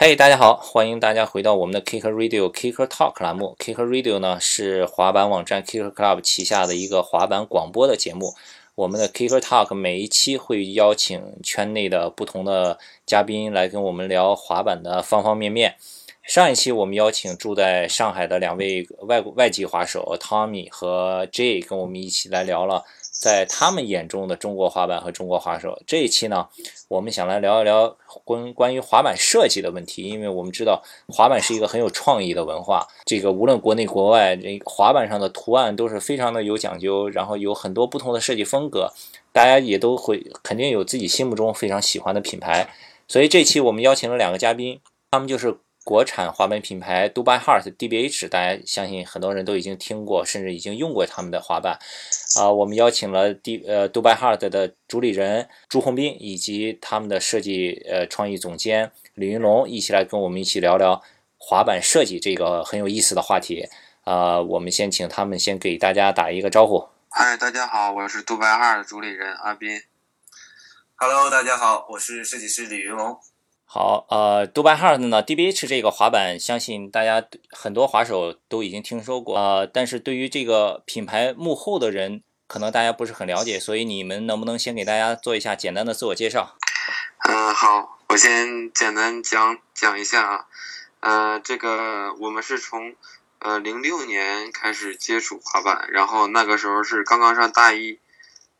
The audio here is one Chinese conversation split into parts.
嘿，大家好，欢迎大家回到我们的 Kicker Radio Kicker Talk 栏目。Kicker Radio 呢是滑板网站 Kicker Club 旗下的一个滑板广播的节目。我们的 Kicker Talk 每一期会邀请圈内的不同的嘉宾来跟我们聊滑板的方方面面。上一期我们邀请住在上海的两位外国外籍滑手 Tommy 和 Jay 跟我们一起来聊了。在他们眼中的中国滑板和中国滑手，这一期呢，我们想来聊一聊关关于滑板设计的问题，因为我们知道滑板是一个很有创意的文化，这个无论国内国外，这滑板上的图案都是非常的有讲究，然后有很多不同的设计风格，大家也都会肯定有自己心目中非常喜欢的品牌，所以这期我们邀请了两个嘉宾，他们就是国产滑板品牌 Dubai Heart DBH，大家相信很多人都已经听过，甚至已经用过他们的滑板。啊，我们邀请了 D 呃 Dubai Heart 的主理人朱宏斌以及他们的设计呃创意总监李云龙一起来跟我们一起聊聊滑板设计这个很有意思的话题。啊，我们先请他们先给大家打一个招呼。嗨，大家好，我是 Dubai Heart 的主理人阿斌。Hello，大家好，我是设计师李云龙。好，呃，Dubai Heart 呢，DBH 这个滑板，相信大家很多滑手都已经听说过啊，但是对于这个品牌幕后的人，可能大家不是很了解，所以你们能不能先给大家做一下简单的自我介绍？嗯，好，我先简单讲讲一下啊，呃，这个我们是从呃零六年开始接触滑板，然后那个时候是刚刚上大一，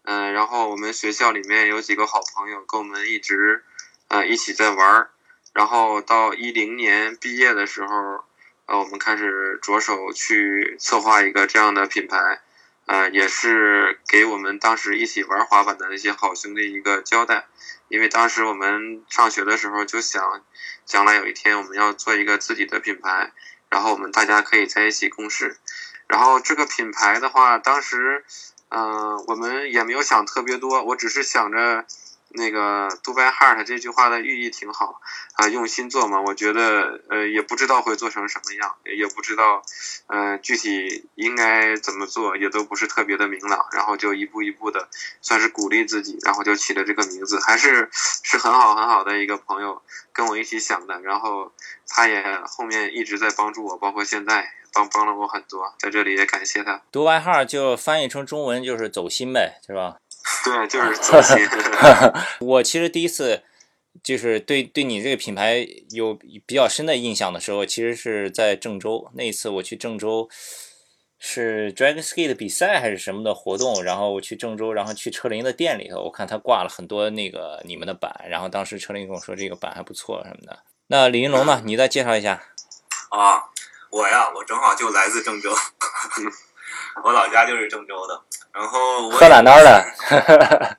嗯，然后我们学校里面有几个好朋友跟我们一直。呃，一起在玩儿，然后到一零年毕业的时候，呃，我们开始着手去策划一个这样的品牌，呃，也是给我们当时一起玩滑板的那些好兄弟一个交代，因为当时我们上学的时候就想，将来有一天我们要做一个自己的品牌，然后我们大家可以在一起共事，然后这个品牌的话，当时，嗯，我们也没有想特别多，我只是想着。那个 Dubai Heart 这句话的寓意挺好啊，用心做嘛。我觉得呃，也不知道会做成什么样，也不知道呃具体应该怎么做，也都不是特别的明朗。然后就一步一步的，算是鼓励自己，然后就起了这个名字，还是是很好很好的一个朋友跟我一起想的。然后他也后面一直在帮助我，包括现在帮帮了我很多，在这里也感谢他。Dubai Heart 就翻译成中文就是走心呗，是吧？对，就是走心。我其实第一次就是对对你这个品牌有比较深的印象的时候，其实是在郑州。那一次我去郑州是 Dragon Ski 的比赛还是什么的活动，然后我去郑州，然后去车林的店里头，我看他挂了很多那个你们的板，然后当时车林跟我说这个板还不错什么的。那李云龙呢？你再介绍一下。啊，我呀，我正好就来自郑州。我老家就是郑州的，然后喝哪哪的？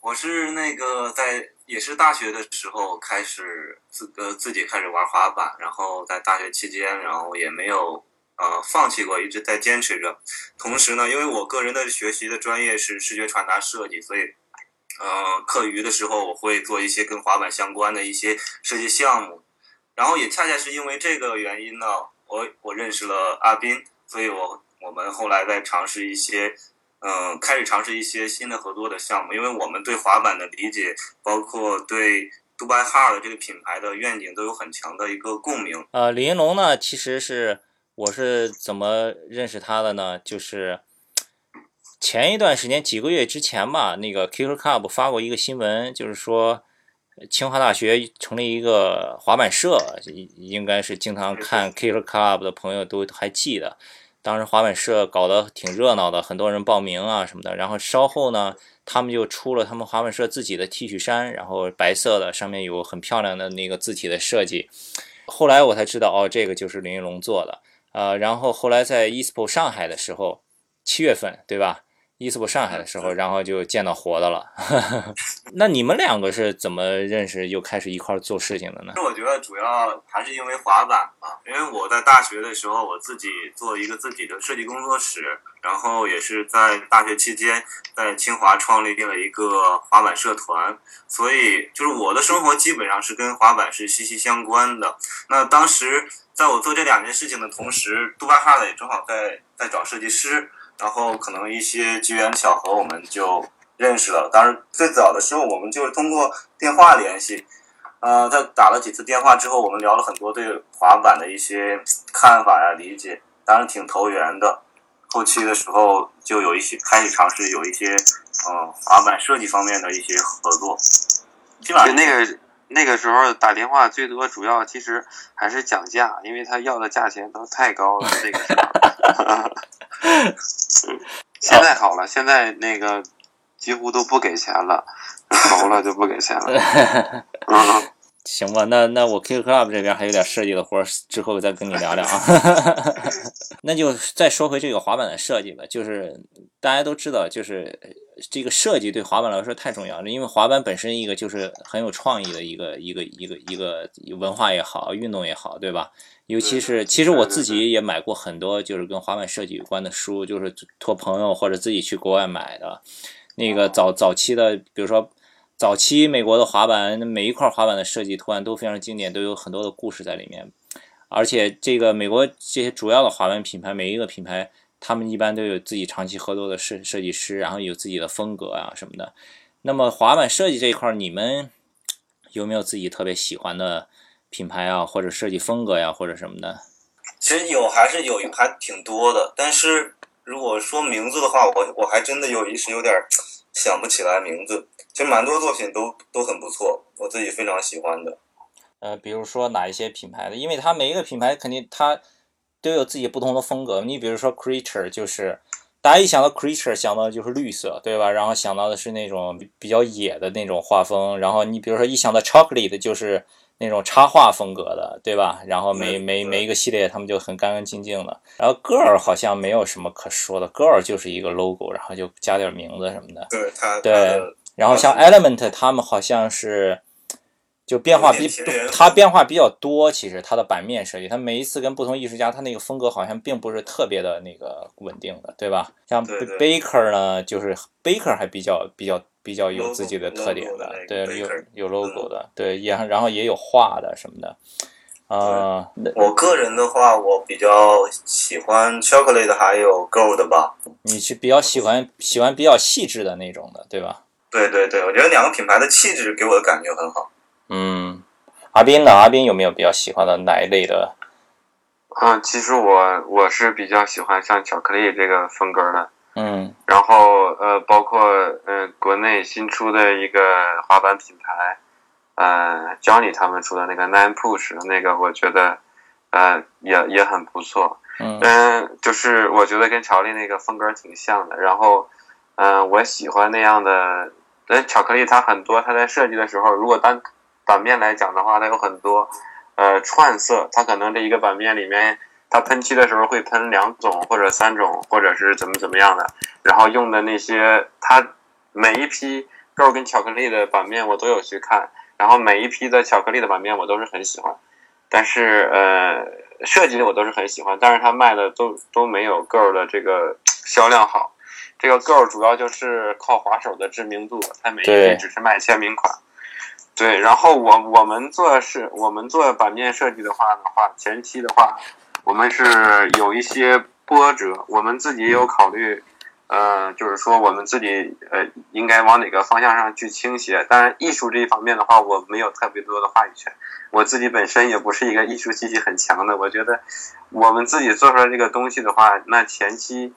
我是那个在也是大学的时候开始自呃自己开始玩滑板，然后在大学期间，然后也没有呃放弃过，一直在坚持着。同时呢，因为我个人的学习的专业是视觉传达设计，所以呃课余的时候我会做一些跟滑板相关的一些设计项目。然后也恰恰是因为这个原因呢。我我认识了阿斌，所以我我们后来在尝试一些，嗯，开始尝试一些新的合作的项目，因为我们对滑板的理解，包括对 Dubai Hard 这个品牌的愿景都有很强的一个共鸣。呃，李云龙呢，其实是我是怎么认识他的呢？就是前一段时间几个月之前吧，那个 Kicker Club 发过一个新闻，就是说。清华大学成立一个滑板社，应该是经常看 Killer Club 的朋友都还记得。当时滑板社搞得挺热闹的，很多人报名啊什么的。然后稍后呢，他们就出了他们滑板社自己的 T 恤衫，然后白色的，上面有很漂亮的那个字体的设计。后来我才知道，哦，这个就是林云龙做的。呃，然后后来在 ESPO 上海的时候，七月份，对吧？伊斯博上海的时候，然后就见到活的了。那你们两个是怎么认识，又开始一块做事情的呢？我觉得主要还是因为滑板吧，因为我在大学的时候，我自己做一个自己的设计工作室，然后也是在大学期间在清华创立了一个滑板社团，所以就是我的生活基本上是跟滑板是息息相关的。那当时在我做这两件事情的同时，杜巴哈的也正好在在找设计师。然后可能一些机缘巧合，我们就认识了。当然，最早的时候我们就是通过电话联系，呃，在打了几次电话之后，我们聊了很多对滑板的一些看法呀、理解，当然挺投缘的。后期的时候就有一些开始尝试有一些嗯滑板设计方面的一些合作，基本上那个那个时候打电话最多主要其实还是讲价，因为他要的价钱都太高了。那个时候，现在好了，现在那个几乎都不给钱了，熟了就不给钱了。嗯。行吧，那那我 Kick Club 这边还有点设计的活，之后再跟你聊聊啊。那就再说回这个滑板的设计吧，就是大家都知道，就是这个设计对滑板来说太重要了，因为滑板本身一个就是很有创意的一个一个一个一个文化也好，运动也好，对吧？尤其是其实我自己也买过很多就是跟滑板设计有关的书，就是托朋友或者自己去国外买的。那个早早期的，比如说。早期美国的滑板，每一块滑板的设计图案都非常经典，都有很多的故事在里面。而且这个美国这些主要的滑板品牌，每一个品牌他们一般都有自己长期合作的设设计师，然后有自己的风格啊什么的。那么滑板设计这一块，你们有没有自己特别喜欢的品牌啊，或者设计风格呀，或者什么的？其实有，还是有，还挺多的。但是如果说名字的话，我我还真的有一时有点想不起来名字。其实蛮多作品都都很不错，我自己非常喜欢的。呃，比如说哪一些品牌的？因为它每一个品牌肯定它都有自己不同的风格。你比如说 Creature，就是大家一想到 Creature 想到的就是绿色，对吧？然后想到的是那种比较野的那种画风。然后你比如说一想到 Chocolate，就是那种插画风格的，对吧？然后每每每一个系列他们就很干干净净的。然后 Girl 好像没有什么可说的，Girl 就是一个 logo，然后就加点名字什么的。对它对。然后像 Element，他们好像是就变化比它变化比较多。其实它的版面设计，它每一次跟不同艺术家，它那个风格好像并不是特别的那个稳定的，对吧？像 Baker 呢，就是 Baker 还比较比较比较有自己的特点的，对，有有 logo 的，对，也然后也有画的什么的。啊，我个人的话，我比较喜欢 Chocolate 还有 Gold 吧。你是比较喜欢喜欢比较细致的那种的，对吧？对对对，我觉得两个品牌的气质给我的感觉很好。嗯，阿斌呢？阿斌有没有比较喜欢的哪一类的？嗯，其实我我是比较喜欢像巧克力这个风格的。嗯。然后呃，包括呃，国内新出的一个滑板品牌，呃，Johnny 他们出的那个 Nine Push 那个，我觉得呃也也很不错。嗯。就是我觉得跟乔力那个风格挺像的。然后嗯，我喜欢那样的。那巧克力它很多，它在设计的时候，如果单版面来讲的话，它有很多呃串色，它可能这一个版面里面，它喷漆的时候会喷两种或者三种，或者是怎么怎么样的，然后用的那些，它每一批肉跟巧克力的版面我都有去看，然后每一批的巧克力的版面我都是很喜欢，但是呃设计的我都是很喜欢，但是它卖的都都没有 Girl 的这个销量好。这个 Girl 主要就是靠滑手的知名度，它每一批只是卖签名款。对，然后我我们做是，我们做版面设计的话的话，前期的话，我们是有一些波折，我们自己也有考虑，呃，就是说我们自己呃应该往哪个方向上去倾斜。当然，艺术这一方面的话，我没有特别多的话语权，我自己本身也不是一个艺术气息很强的。我觉得我们自己做出来这个东西的话，那前期。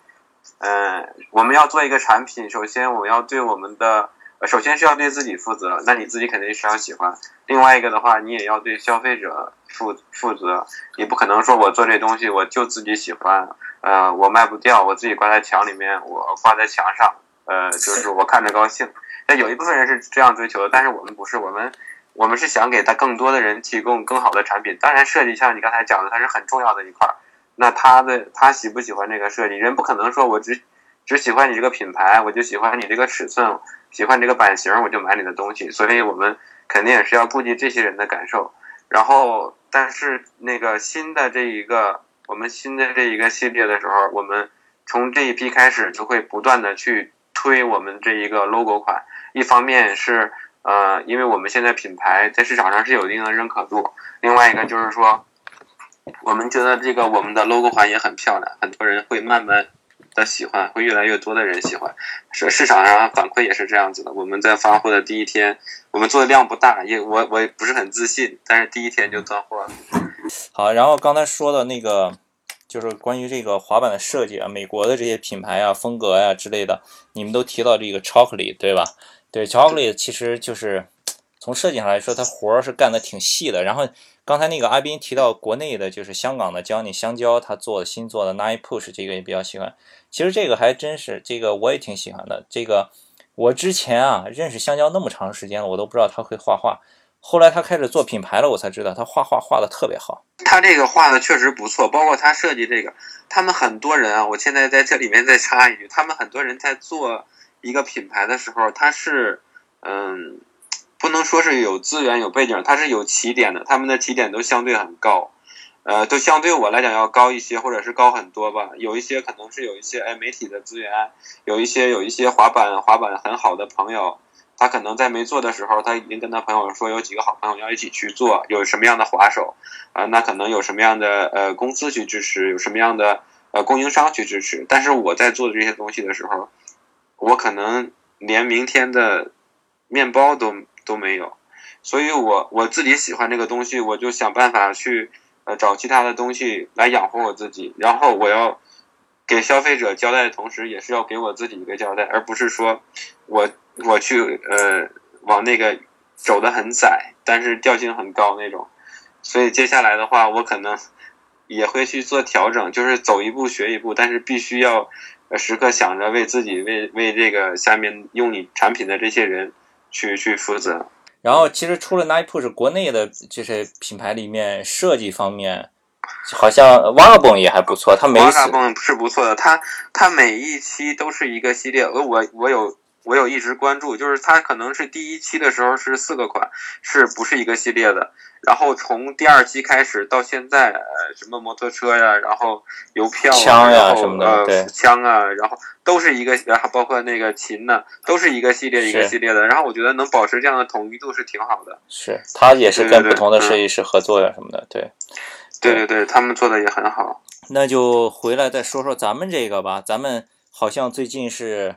嗯，我们要做一个产品，首先我要对我们的，首先是要对自己负责。那你自己肯定是要喜欢。另外一个的话，你也要对消费者负负责。你不可能说我做这东西我就自己喜欢，呃，我卖不掉，我自己挂在墙里面，我挂在墙上，呃，就是我看着高兴。那有一部分人是这样追求的，但是我们不是，我们我们是想给他更多的人提供更好的产品。当然，设计像你刚才讲的，它是很重要的一块儿。那他的他喜不喜欢这个设计？人不可能说我只只喜欢你这个品牌，我就喜欢你这个尺寸，喜欢这个版型，我就买你的东西。所以我们肯定也是要顾及这些人的感受。然后，但是那个新的这一个我们新的这一个系列的时候，我们从这一批开始就会不断的去推我们这一个 logo 款。一方面是呃，因为我们现在品牌在市场上是有一定的认可度；另外一个就是说。我们觉得这个我们的 logo 款也很漂亮，很多人会慢慢的喜欢，会越来越多的人喜欢。市市场上反馈也是这样子的。我们在发货的第一天，我们做的量不大，也我我也不是很自信，但是第一天就断货了。好，然后刚才说的那个就是关于这个滑板的设计啊，美国的这些品牌啊、风格呀、之类的，你们都提到这个 Chocolate 对吧？对，Chocolate 其实就是从设计上来说，它活儿是干的挺细的。然后刚才那个阿斌提到国内的，就是香港的教你香蕉，他做新做的 Nine Push 这个也比较喜欢。其实这个还真是，这个我也挺喜欢的。这个我之前啊认识香蕉那么长时间了，我都不知道他会画画。后来他开始做品牌了，我才知道他画画画的特别好。他这个画的确实不错，包括他设计这个，他们很多人啊，我现在在这里面再插一句，他们很多人在做一个品牌的时候，他是嗯，不能说是有资源有背景，他是有起点的，他们的起点都相对很高，呃，都相对我来讲要高一些，或者是高很多吧。有一些可能是有一些哎媒体的资源，有一些有一些滑板滑板很好的朋友。他可能在没做的时候，他已经跟他朋友说有几个好朋友要一起去做，有什么样的滑手啊？那可能有什么样的呃公司去支持，有什么样的呃供应商去支持。但是我在做这些东西的时候，我可能连明天的面包都都没有，所以我我自己喜欢这个东西，我就想办法去呃找其他的东西来养活我自己，然后我要给消费者交代的同时，也是要给我自己一个交代，而不是说我。我去呃往那个走的很窄，但是调性很高那种，所以接下来的话，我可能也会去做调整，就是走一步学一步，但是必须要时刻想着为自己、为为这个下面用你产品的这些人去去负责。然后，其实除了 Nike Push，国内的这些品牌里面设计方面，好像 w a g a b o n 也还不错。它每 v a g a b o n 是不错的，它它每一期都是一个系列。我我我有。我有一直关注，就是它可能是第一期的时候是四个款，是不是一个系列的？然后从第二期开始到现在，呃，什么摩托车呀，然后邮票啊，然后呃，枪啊，然后都是一个，然后包括那个琴呢，都是一个系列一个系列的。然后我觉得能保持这样的统一度是挺好的。是，他也是跟不同的设计师合作呀什么的，对。对对对，他们做的也很好。那就回来再说说咱们这个吧，咱们好像最近是。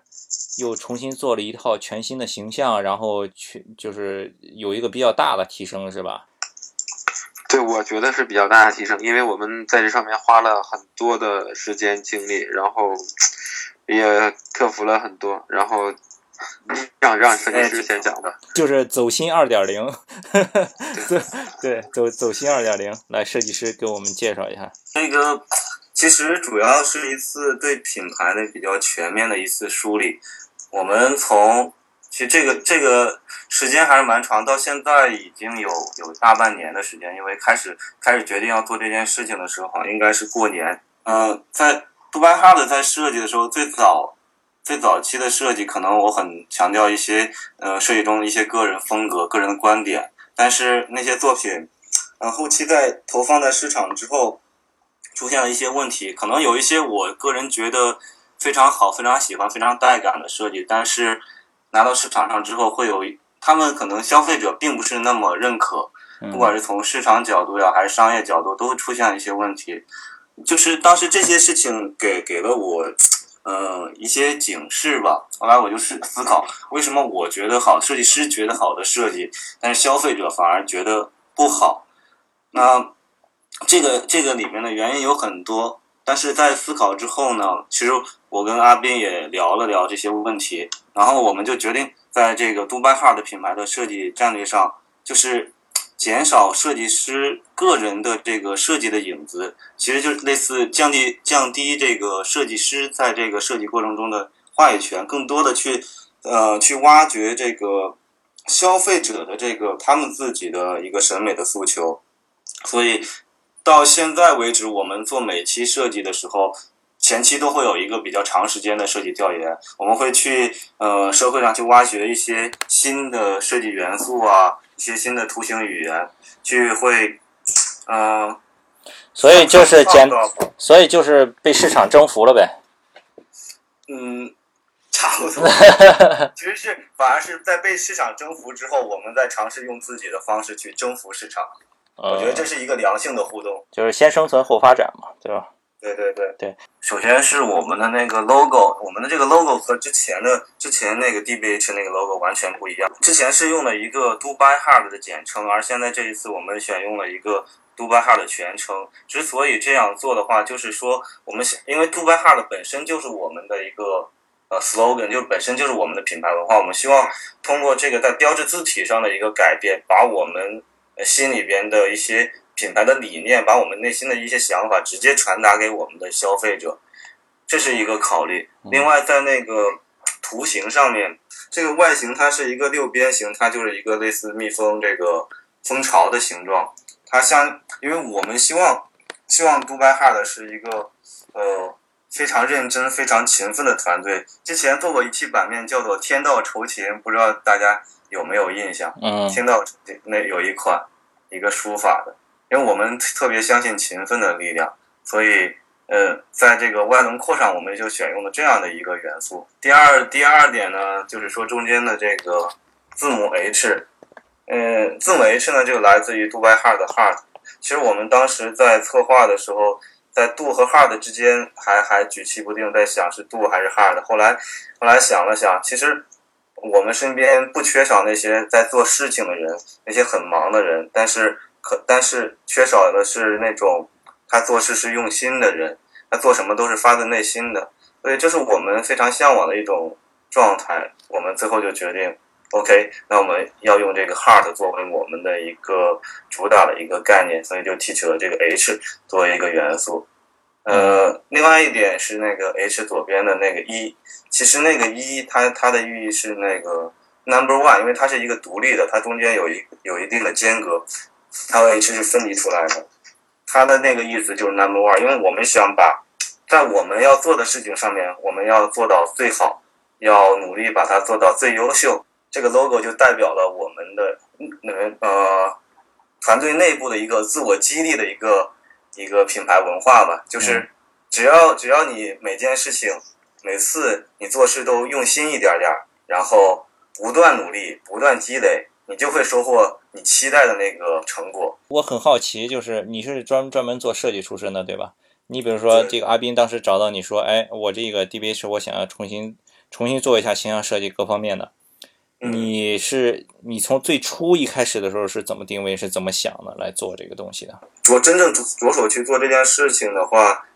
又重新做了一套全新的形象，然后去就是有一个比较大的提升，是吧？对，我觉得是比较大的提升，因为我们在这上面花了很多的时间精力，然后也克服了很多，然后让让设计师先讲吧。就是走心二点零，对 对，走走心二点零，来设计师给我们介绍一下那个。其实主要是一次对品牌的比较全面的一次梳理。我们从其实这个这个时间还是蛮长，到现在已经有有大半年的时间。因为开始开始决定要做这件事情的时候，应该是过年。嗯，在杜拜哈的在设计的时候，最早最早期的设计，可能我很强调一些呃设计中的一些个人风格、个人的观点。但是那些作品，嗯，后期在投放在市场之后。出现了一些问题，可能有一些我个人觉得非常好、非常喜欢、非常带感的设计，但是拿到市场上之后，会有他们可能消费者并不是那么认可，不管是从市场角度呀，还是商业角度，都会出现一些问题。就是当时这些事情给给了我，呃，一些警示吧。后来我就是思考，为什么我觉得好，设计师觉得好的设计，但是消费者反而觉得不好？那。这个这个里面的原因有很多，但是在思考之后呢，其实我跟阿斌也聊了聊这些问题，然后我们就决定在这个杜拜哈的品牌的设计战略上，就是减少设计师个人的这个设计的影子，其实就是类似降低降低这个设计师在这个设计过程中的话语权，更多的去呃去挖掘这个消费者的这个他们自己的一个审美的诉求，所以。到现在为止，我们做每期设计的时候，前期都会有一个比较长时间的设计调研。我们会去呃社会上去挖掘一些新的设计元素啊，一些新的图形语言，去会嗯，所以就是简，所以就是被市场征服了呗。嗯，差不多。其实是反而是在被市场征服之后，我们在尝试用自己的方式去征服市场。我觉得这是一个良性的互动，就是先生存后发展嘛，对吧？对对对对，首先是我们的那个 logo，我们的这个 logo 和之前的之前那个 DBH 那个 logo 完全不一样。之前是用了一个 Dubai Hard 的简称，而现在这一次我们选用了一个 Dubai Hard 的全称。之所以这样做的话，就是说我们想，因为 Dubai Hard 本身就是我们的一个呃 slogan，就是本身就是我们的品牌文化。我们希望通过这个在标志字体上的一个改变，把我们心里边的一些。品牌的理念，把我们内心的一些想法直接传达给我们的消费者，这是一个考虑。另外，在那个图形上面，这个外形它是一个六边形，它就是一个类似蜜蜂这个蜂巢的形状。它像，因为我们希望希望 Dubai Hard 是一个呃非常认真、非常勤奋的团队。之前做过一期版面叫做“天道酬勤”，不知道大家有没有印象？嗯，听到那有一款一个书法的。因为我们特别相信勤奋的力量，所以呃，在这个外轮廓上，我们就选用了这样的一个元素。第二，第二点呢，就是说中间的这个字母 H，嗯，字母 H 呢就来自于 Dubai Hard 的 Heart。其实我们当时在策划的时候，在 Do 和 Hard 之间还还举棋不定，在想是 Do 还是 Hard。后来后来想了想，其实我们身边不缺少那些在做事情的人，那些很忙的人，但是。可但是缺少的是那种他做事是用心的人，他做什么都是发自内心的，所以这是我们非常向往的一种状态。我们最后就决定，OK，那我们要用这个 heart 作为我们的一个主打的一个概念，所以就提取了这个 H 作为一个元素。呃，另外一点是那个 H 左边的那个一，其实那个一它它的寓意是那个 number one，因为它是一个独立的，它中间有一有一定的间隔。它和 H 是分离出来的，它的那个意思就是 number one，因为我们想把在我们要做的事情上面，我们要做到最好，要努力把它做到最优秀。这个 logo 就代表了我们的那个呃团队内部的一个自我激励的一个一个品牌文化吧，就是只要只要你每件事情每次你做事都用心一点点，然后不断努力，不断积累。你就会收获你期待的那个成果。我很好奇，就是你是专专门做设计出身的，对吧？你比如说，这个阿斌当时找到你说，哎，我这个 DBH 我想要重新重新做一下形象设计各方面的。你是你从最初一开始的时候是怎么定位，是怎么想的来做这个东西的？我真正着手去做这件事情的话，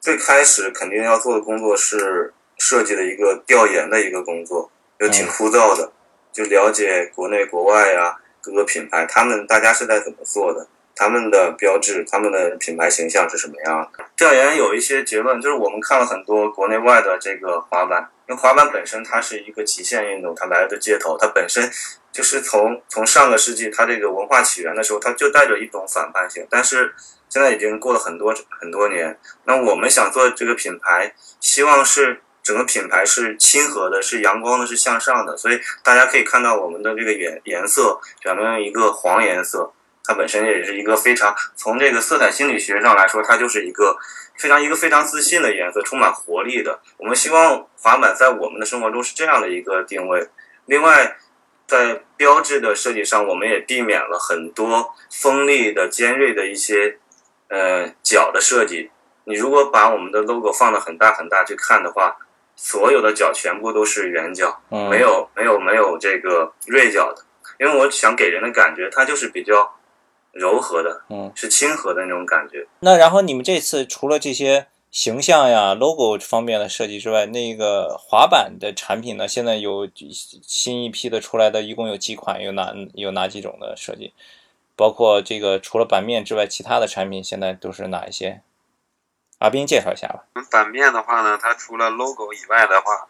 最开始肯定要做的工作是设计的一个调研的一个工作，就挺枯燥的。就了解国内国外呀，各个品牌，他们大家是在怎么做的，他们的标志，他们的品牌形象是什么样的？调研有一些结论，就是我们看了很多国内外的这个滑板，因为滑板本身它是一个极限运动，它来自街头，它本身就是从从上个世纪它这个文化起源的时候，它就带着一种反叛性，但是现在已经过了很多很多年，那我们想做这个品牌，希望是。整个品牌是亲和的，是阳光的，是向上的，所以大家可以看到我们的这个颜颜色选用一个黄颜色，它本身也是一个非常从这个色彩心理学上来说，它就是一个非常一个非常自信的颜色，充满活力的。我们希望滑板在我们的生活中是这样的一个定位。另外，在标志的设计上，我们也避免了很多锋利的、尖锐的一些呃角的设计。你如果把我们的 logo 放的很大很大去看的话，所有的角全部都是圆角，没有没有没有这个锐角的，因为我想给人的感觉，它就是比较柔和的，嗯，是亲和的那种感觉。那然后你们这次除了这些形象呀、logo 方面的设计之外，那个滑板的产品呢？现在有新一批的出来的，一共有几款？有哪有哪几种的设计？包括这个除了版面之外，其他的产品现在都是哪一些？阿斌介绍一下吧。版面的话呢，它除了 logo 以外的话，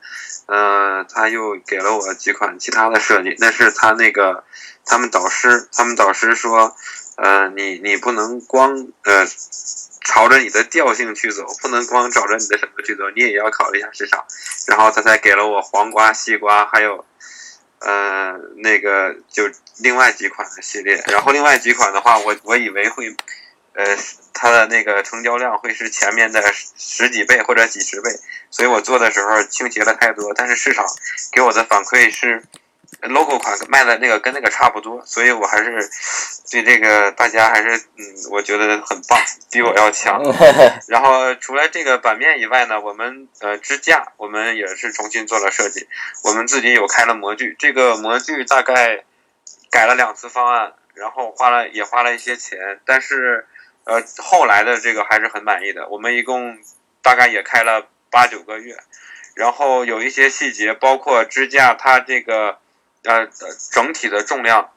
呃，他又给了我几款其他的设计。但是他那个，他们导师，他们导师说，呃，你你不能光呃朝着你的调性去走，不能光找着你的什么去走，你也要考虑一下市场。然后他才给了我黄瓜、西瓜，还有呃那个就另外几款的系列。然后另外几款的话，我我以为会。呃，它的那个成交量会是前面的十几倍或者几十倍，所以我做的时候倾斜了太多。但是市场给我的反馈是，logo 款卖的那个跟那个差不多，所以我还是对这个大家还是嗯，我觉得很棒，比我要强。然后除了这个版面以外呢，我们呃支架我们也是重新做了设计，我们自己有开了模具，这个模具大概改了两次方案，然后花了也花了一些钱，但是呃后来的这个还是很满意的。我们一共大概也开了八九个月，然后有一些细节，包括支架它这个呃整体的重量。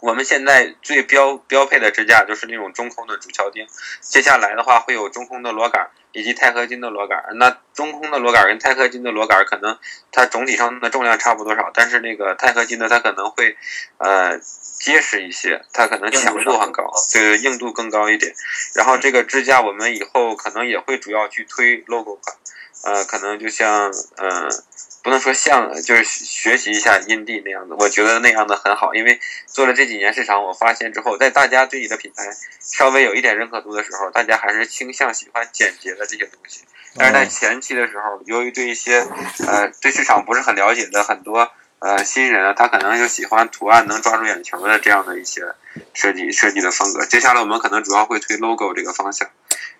我们现在最标标配的支架就是那种中空的主桥钉，接下来的话会有中空的螺杆以及钛合金的螺杆。那中空的螺杆跟钛合金的螺杆可能它总体上的重量差不多少，但是那个钛合金的它可能会呃结实一些，它可能强度很高，对硬度更高一点。然后这个支架我们以后可能也会主要去推 logo 款，呃，可能就像嗯。不能说像，就是学习一下印地那样的，我觉得那样的很好，因为做了这几年市场，我发现之后，在大家对你的品牌稍微有一点认可度的时候，大家还是倾向喜欢简洁的这些东西。但是在前期的时候，由于对一些呃对市场不是很了解的很多呃新人啊，他可能就喜欢图案能抓住眼球的这样的一些设计设计的风格。接下来我们可能主要会推 logo 这个方向，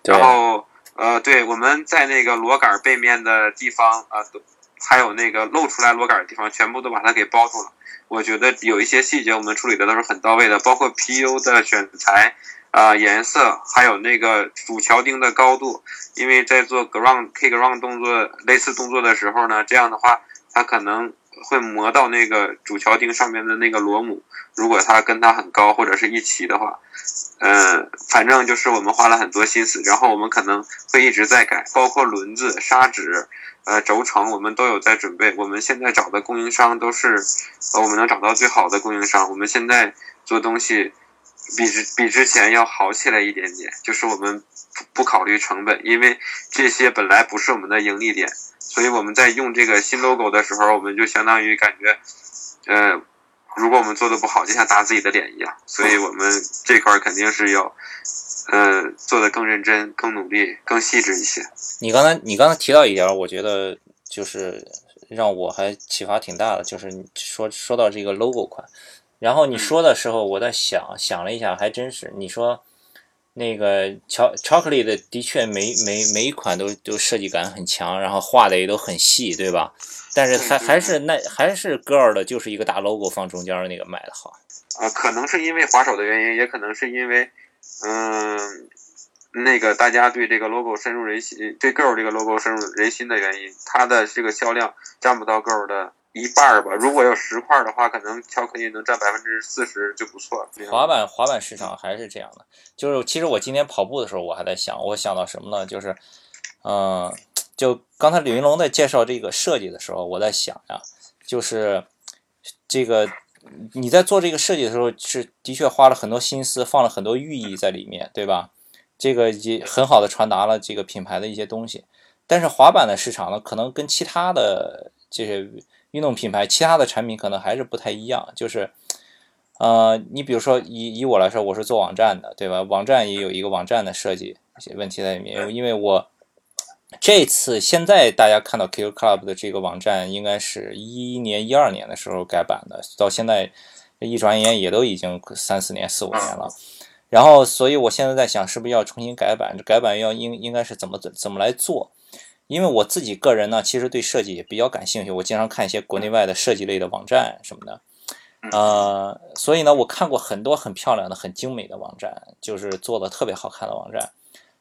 然后呃，对我们在那个螺杆背面的地方啊都。还有那个露出来螺杆的地方，全部都把它给包住了。我觉得有一些细节我们处理的都是很到位的，包括 PU 的选材啊、颜色，还有那个主桥钉的高度。因为在做 ground kick ground 动作类似动作的时候呢，这样的话它可能会磨到那个主桥钉上面的那个螺母。如果它跟它很高或者是一齐的话，嗯，反正就是我们花了很多心思，然后我们可能会一直在改，包括轮子、砂纸。呃，轴承我们都有在准备。我们现在找的供应商都是，呃，我们能找到最好的供应商。我们现在做东西比之比之前要好起来一点点，就是我们不不考虑成本，因为这些本来不是我们的盈利点，所以我们在用这个新 logo 的时候，我们就相当于感觉，呃，如果我们做的不好，就像打自己的脸一样。所以我们这块肯定是要。呃，做的更认真、更努力、更细致一些。你刚才你刚才提到一点，我觉得就是让我还启发挺大的，就是说说到这个 logo 款，然后你说的时候，我在想想了一下，还真是。你说那个巧巧克力的，的确每每每一款都都设计感很强，然后画的也都很细，对吧？但是还还是那还是 girl 的，就是一个大 logo 放中间那个卖的好。啊，可能是因为滑手的原因，也可能是因为。嗯，那个大家对这个 logo 深入人心，对 girl 这个 logo 深入人心的原因，它的这个销量占不到 girl 的一半儿吧。如果有十块的话，可能巧克力能占百分之四十就不错了。滑板滑板市场还是这样的，就是其实我今天跑步的时候，我还在想，我想到什么呢？就是，嗯，就刚才李云龙在介绍这个设计的时候，我在想呀，就是这个。你在做这个设计的时候，是的确花了很多心思，放了很多寓意在里面，对吧？这个也很好的传达了这个品牌的一些东西。但是滑板的市场呢，可能跟其他的这些运动品牌、其他的产品可能还是不太一样。就是，呃，你比如说以以我来说，我是做网站的，对吧？网站也有一个网站的设计一些问题在里面，因为我。这次现在大家看到 Q Club 的这个网站，应该是一一年、一二年的时候改版的，到现在一转眼也都已经三四年、四五年了。然后，所以我现在在想，是不是要重新改版？改版要应应该是怎么怎怎么来做？因为我自己个人呢，其实对设计也比较感兴趣，我经常看一些国内外的设计类的网站什么的。呃，所以呢，我看过很多很漂亮的、很精美的网站，就是做的特别好看的网站。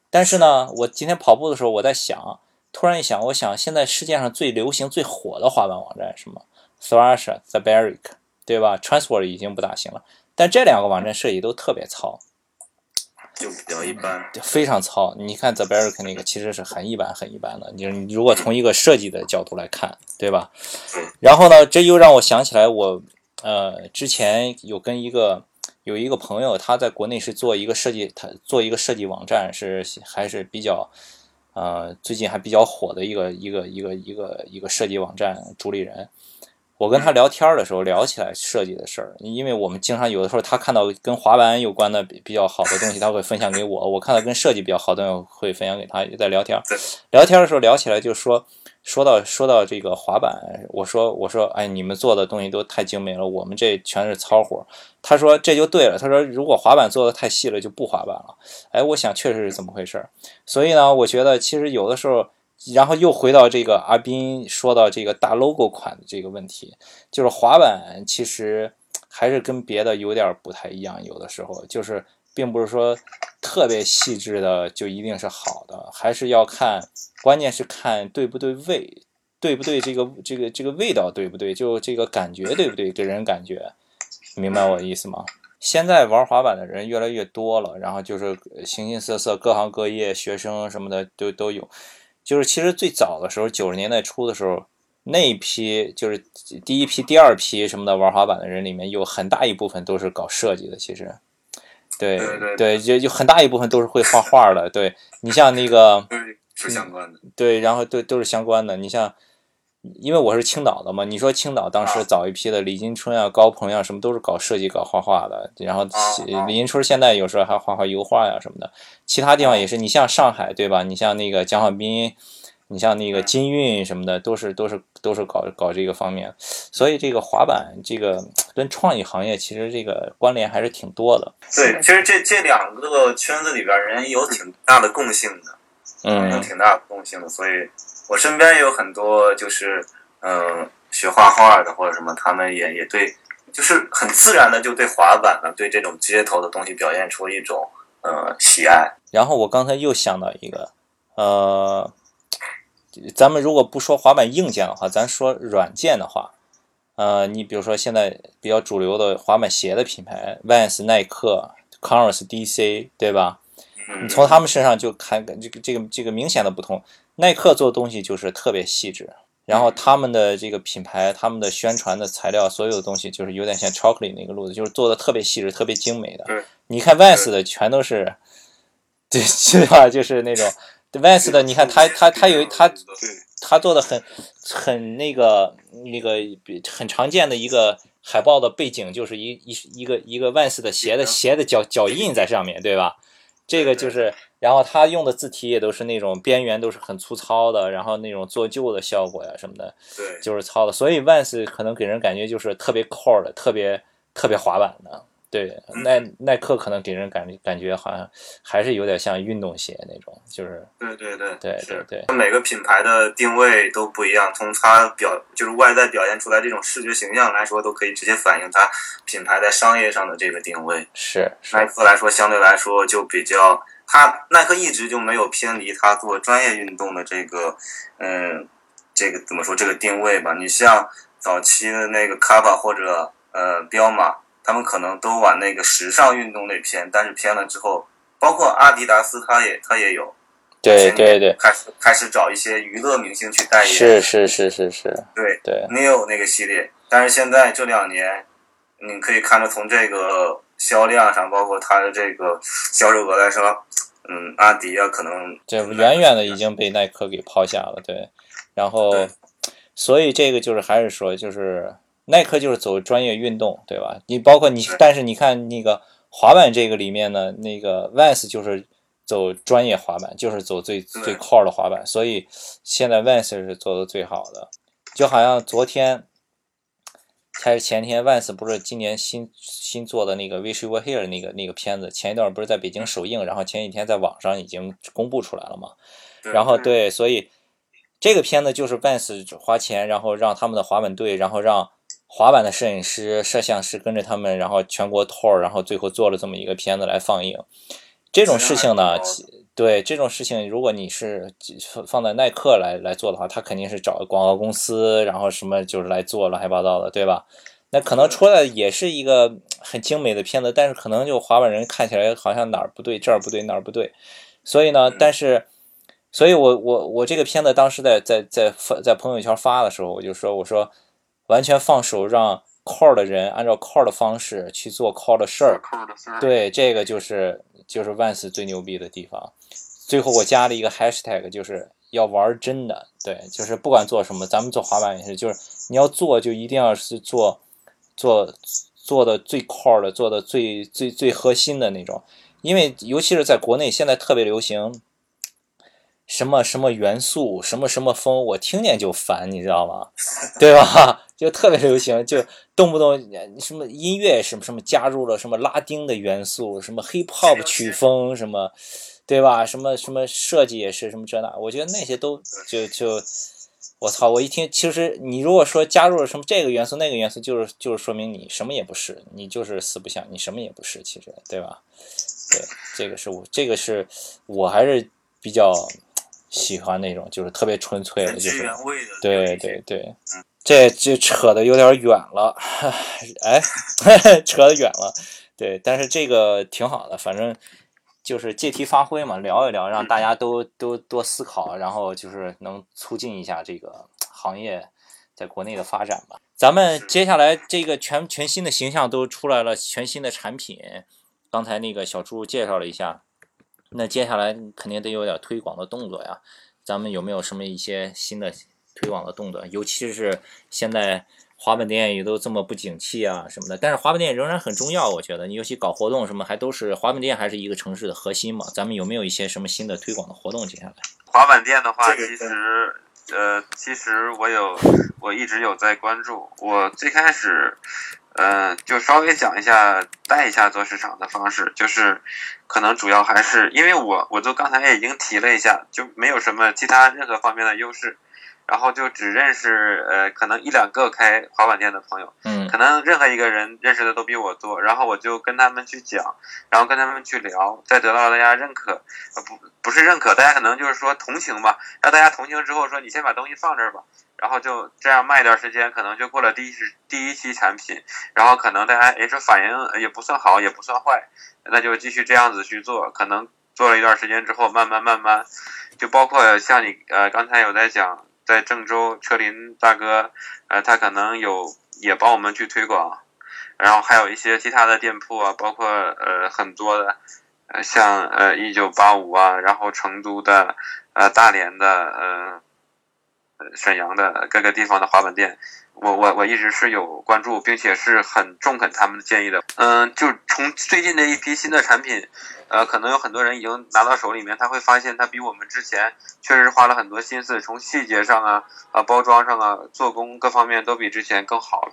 但是呢，我今天跑步的时候，我在想，突然一想，我想现在世界上最流行、最火的滑板网站是什么？Thrasher、The Barrick，对吧？Transfer 已经不大行了，但这两个网站设计都特别糙，就比较一般，非常糙。你看 The Barrick 那个其实是很一般、很一般的。你你如果从一个设计的角度来看，对吧？然后呢，这又让我想起来，我呃之前有跟一个。有一个朋友，他在国内是做一个设计，他做一个设计网站，是还是比较，呃，最近还比较火的一个一个一个一个一个设计网站主理人。我跟他聊天的时候聊起来设计的事儿，因为我们经常有的时候他看到跟滑板有关的比比较好的东西，他会分享给我；我看到跟设计比较好的会分享给他。在聊天，聊天的时候聊起来就说，说到说到这个滑板，我说我说哎，你们做的东西都太精美了，我们这全是糙活。他说这就对了，他说如果滑板做的太细了就不滑板了。哎，我想确实是这么回事儿。所以呢，我觉得其实有的时候，然后又回到这个阿斌说到这个大 logo 款的这个问题，就是滑板其实还是跟别的有点不太一样，有的时候就是并不是说。特别细致的就一定是好的，还是要看，关键是看对不对味，对不对这个这个这个味道对不对，就这个感觉对不对，给人感觉，明白我的意思吗？现在玩滑板的人越来越多了，然后就是形形色色，各行各业，学生什么的都都有。就是其实最早的时候，九十年代初的时候，那一批就是第一批、第二批什么的玩滑板的人里面，有很大一部分都是搞设计的，其实。对对对，就就很大一部分都是会画画的。对你像那个，是相关的。对，然后都都是相关的。你像，因为我是青岛的嘛，你说青岛当时早一批的李金春啊、高鹏呀，什么都是搞设计、搞画画的。然后李金春现在有时候还画画油画呀什么的。其他地方也是，你像上海对吧？你像那个蒋小斌。你像那个金运什么的，都是都是都是搞搞这个方面，所以这个滑板这个 跟创意行业其实这个关联还是挺多的。对，其实这这两个圈子里边人有挺大的共性的，嗯，有挺大的共性的。所以我身边有很多就是嗯学画画的或者什么，他们也也对，就是很自然的就对滑板呢，对这种街头的东西表现出一种呃喜爱。然后我刚才又想到一个，呃。咱们如果不说滑板硬件的话，咱说软件的话，呃，你比如说现在比较主流的滑板鞋的品牌，Vans、耐克、Converse、DC，对吧？你从他们身上就看这个这个这个明显的不同。耐克做东西就是特别细致，然后他们的这个品牌，他们的宣传的材料，所有的东西就是有点像 Chocolate 那个路子，就是做的特别细致、特别精美的。你看 Vans 的全都是，对，是吧？就是那种。Vans 的，你看他他他有他他做的很很那个那个很常见的一个海报的背景，就是一一一个一个 Vans 的鞋的鞋的脚脚印在上面对吧？这个就是，然后他用的字体也都是那种边缘都是很粗糙的，然后那种做旧的效果呀什么的，对，就是糙的。所以 Vans 可能给人感觉就是特别 core 的，特别特别滑板的。对，耐耐克可能给人感感觉好像还是有点像运动鞋那种，就是对对对对对对。每个品牌的定位都不一样，从它表就是外在表现出来这种视觉形象来说，都可以直接反映它品牌在商业上的这个定位。是耐克来说，相对来说就比较，它耐克一直就没有偏离它做专业运动的这个，嗯，这个怎么说这个定位吧？你像早期的那个 Kava 或者呃彪马。他们可能都往那个时尚运动类偏，但是偏了之后，包括阿迪达斯，他也他也有，对对对，开始开始找一些娱乐明星去代言，是是是是是，对对，Neo 那个系列，但是现在这两年，你可以看着从这个销量上，包括它的这个销售额来说，嗯，阿迪啊，可能这远远的已经被耐克给抛下了，对，然后，所以这个就是还是说就是。耐克就是走专业运动，对吧？你包括你，但是你看那个滑板这个里面呢，那个 Vans 就是走专业滑板，就是走最最 core 的滑板，所以现在 Vans 是做的最好的。就好像昨天还是前天，Vans 不是今年新新做的那个 Wish You Were Here 那个那个片子，前一段不是在北京首映，然后前几天在网上已经公布出来了嘛？然后对，所以这个片子就是 Vans 花钱，然后让他们的滑板队，然后让滑板的摄影师、摄像师跟着他们，然后全国 tour，然后最后做了这么一个片子来放映。这种事情呢，对这种事情，如果你是放在耐克来来做的话，他肯定是找广告公司，然后什么就是来做乱七八糟的，对吧？那可能出来也是一个很精美的片子，但是可能就滑板人看起来好像哪儿不对，这儿不对，哪儿不对。所以呢，但是，所以我我我这个片子当时在在在发在朋友圈发的时候，我就说我说。完全放手让 call 的人按照 call 的方式去做 call 的事儿，对，这个就是就是 Vans 最牛逼的地方。最后我加了一个 hashtag，就是要玩真的，对，就是不管做什么，咱们做滑板也是，就是你要做就一定要是做做做的最 core 的，做的最最最核心的那种。因为尤其是在国内现在特别流行，什么什么元素，什么什么风，我听见就烦，你知道吗？对吧？就特别流行，就动不动什么音乐什么什么加入了什么拉丁的元素，什么 hip hop 曲风什么，对吧？什么什么设计也是什么这那，我觉得那些都就就，我操！我一听，其实你如果说加入了什么这个元素那个元素，就是就是说明你什么也不是，你就是四不像，你什么也不是，其实对吧？对，这个是我这个是我还是比较喜欢那种，就是特别纯粹的，就是原味的。对对对，这这扯的有点远了，哎，扯的远了。对，但是这个挺好的，反正就是借题发挥嘛，聊一聊，让大家都都多思考，然后就是能促进一下这个行业在国内的发展吧。咱们接下来这个全全新的形象都出来了，全新的产品，刚才那个小朱介绍了一下，那接下来肯定得有点推广的动作呀。咱们有没有什么一些新的推广的动作？尤其是现在滑板店也都这么不景气啊什么的，但是滑板店仍然很重要，我觉得你尤其搞活动什么，还都是滑板店还是一个城市的核心嘛。咱们有没有一些什么新的推广的活动？接下来滑板店的话，其实呃，其实我有我一直有在关注。我最开始呃，就稍微讲一下带一下做市场的方式，就是可能主要还是因为我我就刚才也已经提了一下，就没有什么其他任何方面的优势。然后就只认识呃，可能一两个开滑板店的朋友，嗯可能任何一个人认识的都比我多，然后我就跟他们去讲，然后跟他们去聊，再得到大家认可，呃不不是认可，大家可能就是说同情吧，让大家同情之后说你先把东西放这儿吧，然后就这样卖一段时间，可能就过了第一时第一期产品，然后可能大家哎这反应也不算好也不算坏，那就继续这样子去做，可能做了一段时间之后，慢慢慢慢，就包括像你呃刚才有在讲。在郑州，车林大哥，呃，他可能有也帮我们去推广，然后还有一些其他的店铺啊，包括呃很多的，呃像呃一九八五啊，然后成都的，呃大连的，呃沈阳的各个地方的滑板店，我我我一直是有关注，并且是很中肯他们的建议的。嗯，就从最近的一批新的产品。呃，可能有很多人已经拿到手里面，他会发现它比我们之前确实花了很多心思，从细节上啊、啊包装上啊、做工各方面都比之前更好了。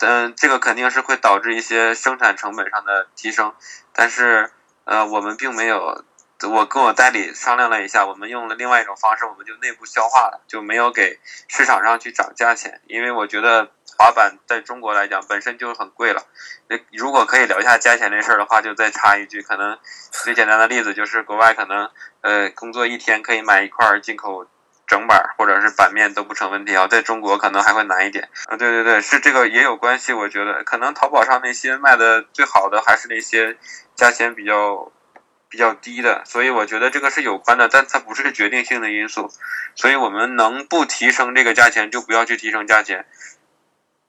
嗯，这个肯定是会导致一些生产成本上的提升，但是呃，我们并没有，我跟我代理商量了一下，我们用了另外一种方式，我们就内部消化了，就没有给市场上去涨价钱，因为我觉得滑板在中国来讲本身就很贵了。那如果可以聊一下价钱这事儿的话，就再插一句，可能最简单的例子就是国外可能呃工作一天可以买一块进口整板或者是板面都不成问题啊，在中国可能还会难一点啊。对对对，是这个也有关系，我觉得可能淘宝上那些卖的最好的还是那些价钱比较比较低的，所以我觉得这个是有关的，但它不是决定性的因素，所以我们能不提升这个价钱就不要去提升价钱，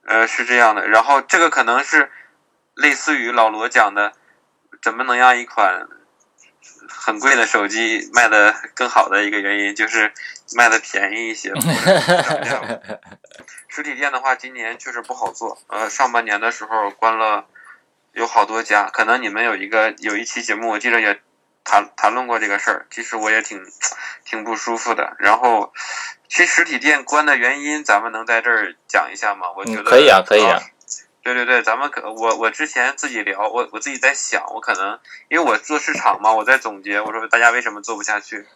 呃是这样的，然后这个可能是。类似于老罗讲的，怎么能让一款很贵的手机卖的更好的一个原因，就是卖的便宜一些。实体店的话，今年确实不好做。呃，上半年的时候关了有好多家，可能你们有一个有一期节目，我记得也谈谈论过这个事儿。其实我也挺挺不舒服的。然后，其实实体店关的原因，咱们能在这儿讲一下吗？我觉得可以啊，可以啊。对对对，咱们可我我之前自己聊，我我自己在想，我可能因为我做市场嘛，我在总结，我说大家为什么做不下去，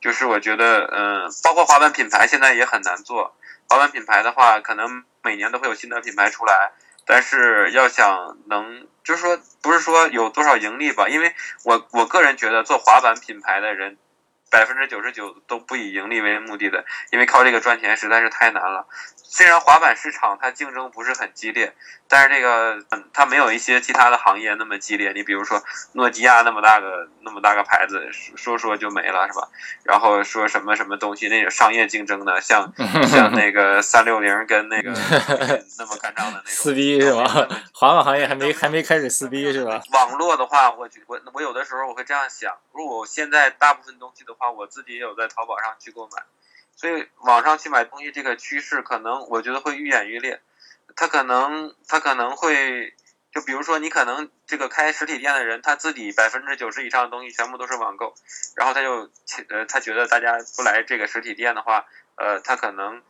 就是我觉得，嗯，包括滑板品牌现在也很难做。滑板品牌的话，可能每年都会有新的品牌出来，但是要想能，就是说不是说有多少盈利吧，因为我我个人觉得做滑板品牌的人。百分之九十九都不以盈利为目的的，因为靠这个赚钱实在是太难了。虽然滑板市场它竞争不是很激烈，但是这个它没有一些其他的行业那么激烈。你比如说诺基亚那么大个那么大个牌子，说说就没了是吧？然后说什么什么东西那种商业竞争的，像 像那个三六零跟那个 那么干仗的那种撕逼是吧？滑板行业还没还没开始撕逼是吧？网络的话，我我我有的时候我会这样想，如果我现在大部分东西的话。我自己也有在淘宝上去购买，所以网上去买东西这个趋势可能我觉得会愈演愈烈，他可能他可能会就比如说，你可能这个开实体店的人，他自己百分之九十以上的东西全部都是网购，然后他就呃，他觉得大家不来这个实体店的话，呃，他可能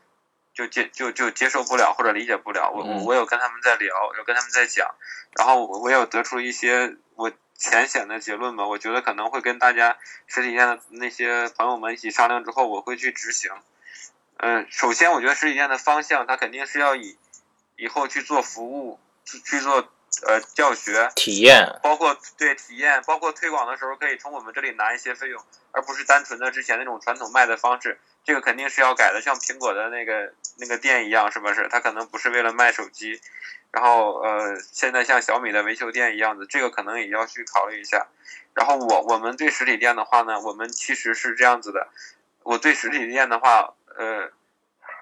就接就就接受不了或者理解不了。我我我有跟他们在聊，有跟他们在讲，然后我我有得出一些我浅显的结论吧。我觉得可能会跟大家实体店的那些朋友们一起商量之后，我会去执行。嗯，首先我觉得实体店的方向，它肯定是要以以后去做服务，去去做。呃，教学体验，包括对体验，包括推广的时候，可以从我们这里拿一些费用，而不是单纯的之前那种传统卖的方式。这个肯定是要改的，像苹果的那个那个店一样，是不是？它可能不是为了卖手机，然后呃，现在像小米的维修店一样的，这个可能也要去考虑一下。然后我我们对实体店的话呢，我们其实是这样子的，我对实体店的话，呃。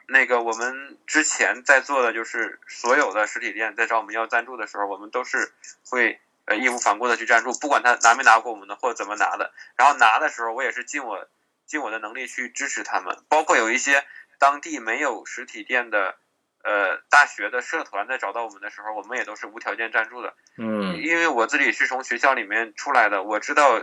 那个我们之前在做的就是所有的实体店在找我们要赞助的时候，我们都是会呃义无反顾的去赞助，不管他拿没拿过我们的货怎么拿的。然后拿的时候，我也是尽我尽我的能力去支持他们。包括有一些当地没有实体店的呃大学的社团在找到我们的时候，我们也都是无条件赞助的。嗯，因为我自己是从学校里面出来的，我知道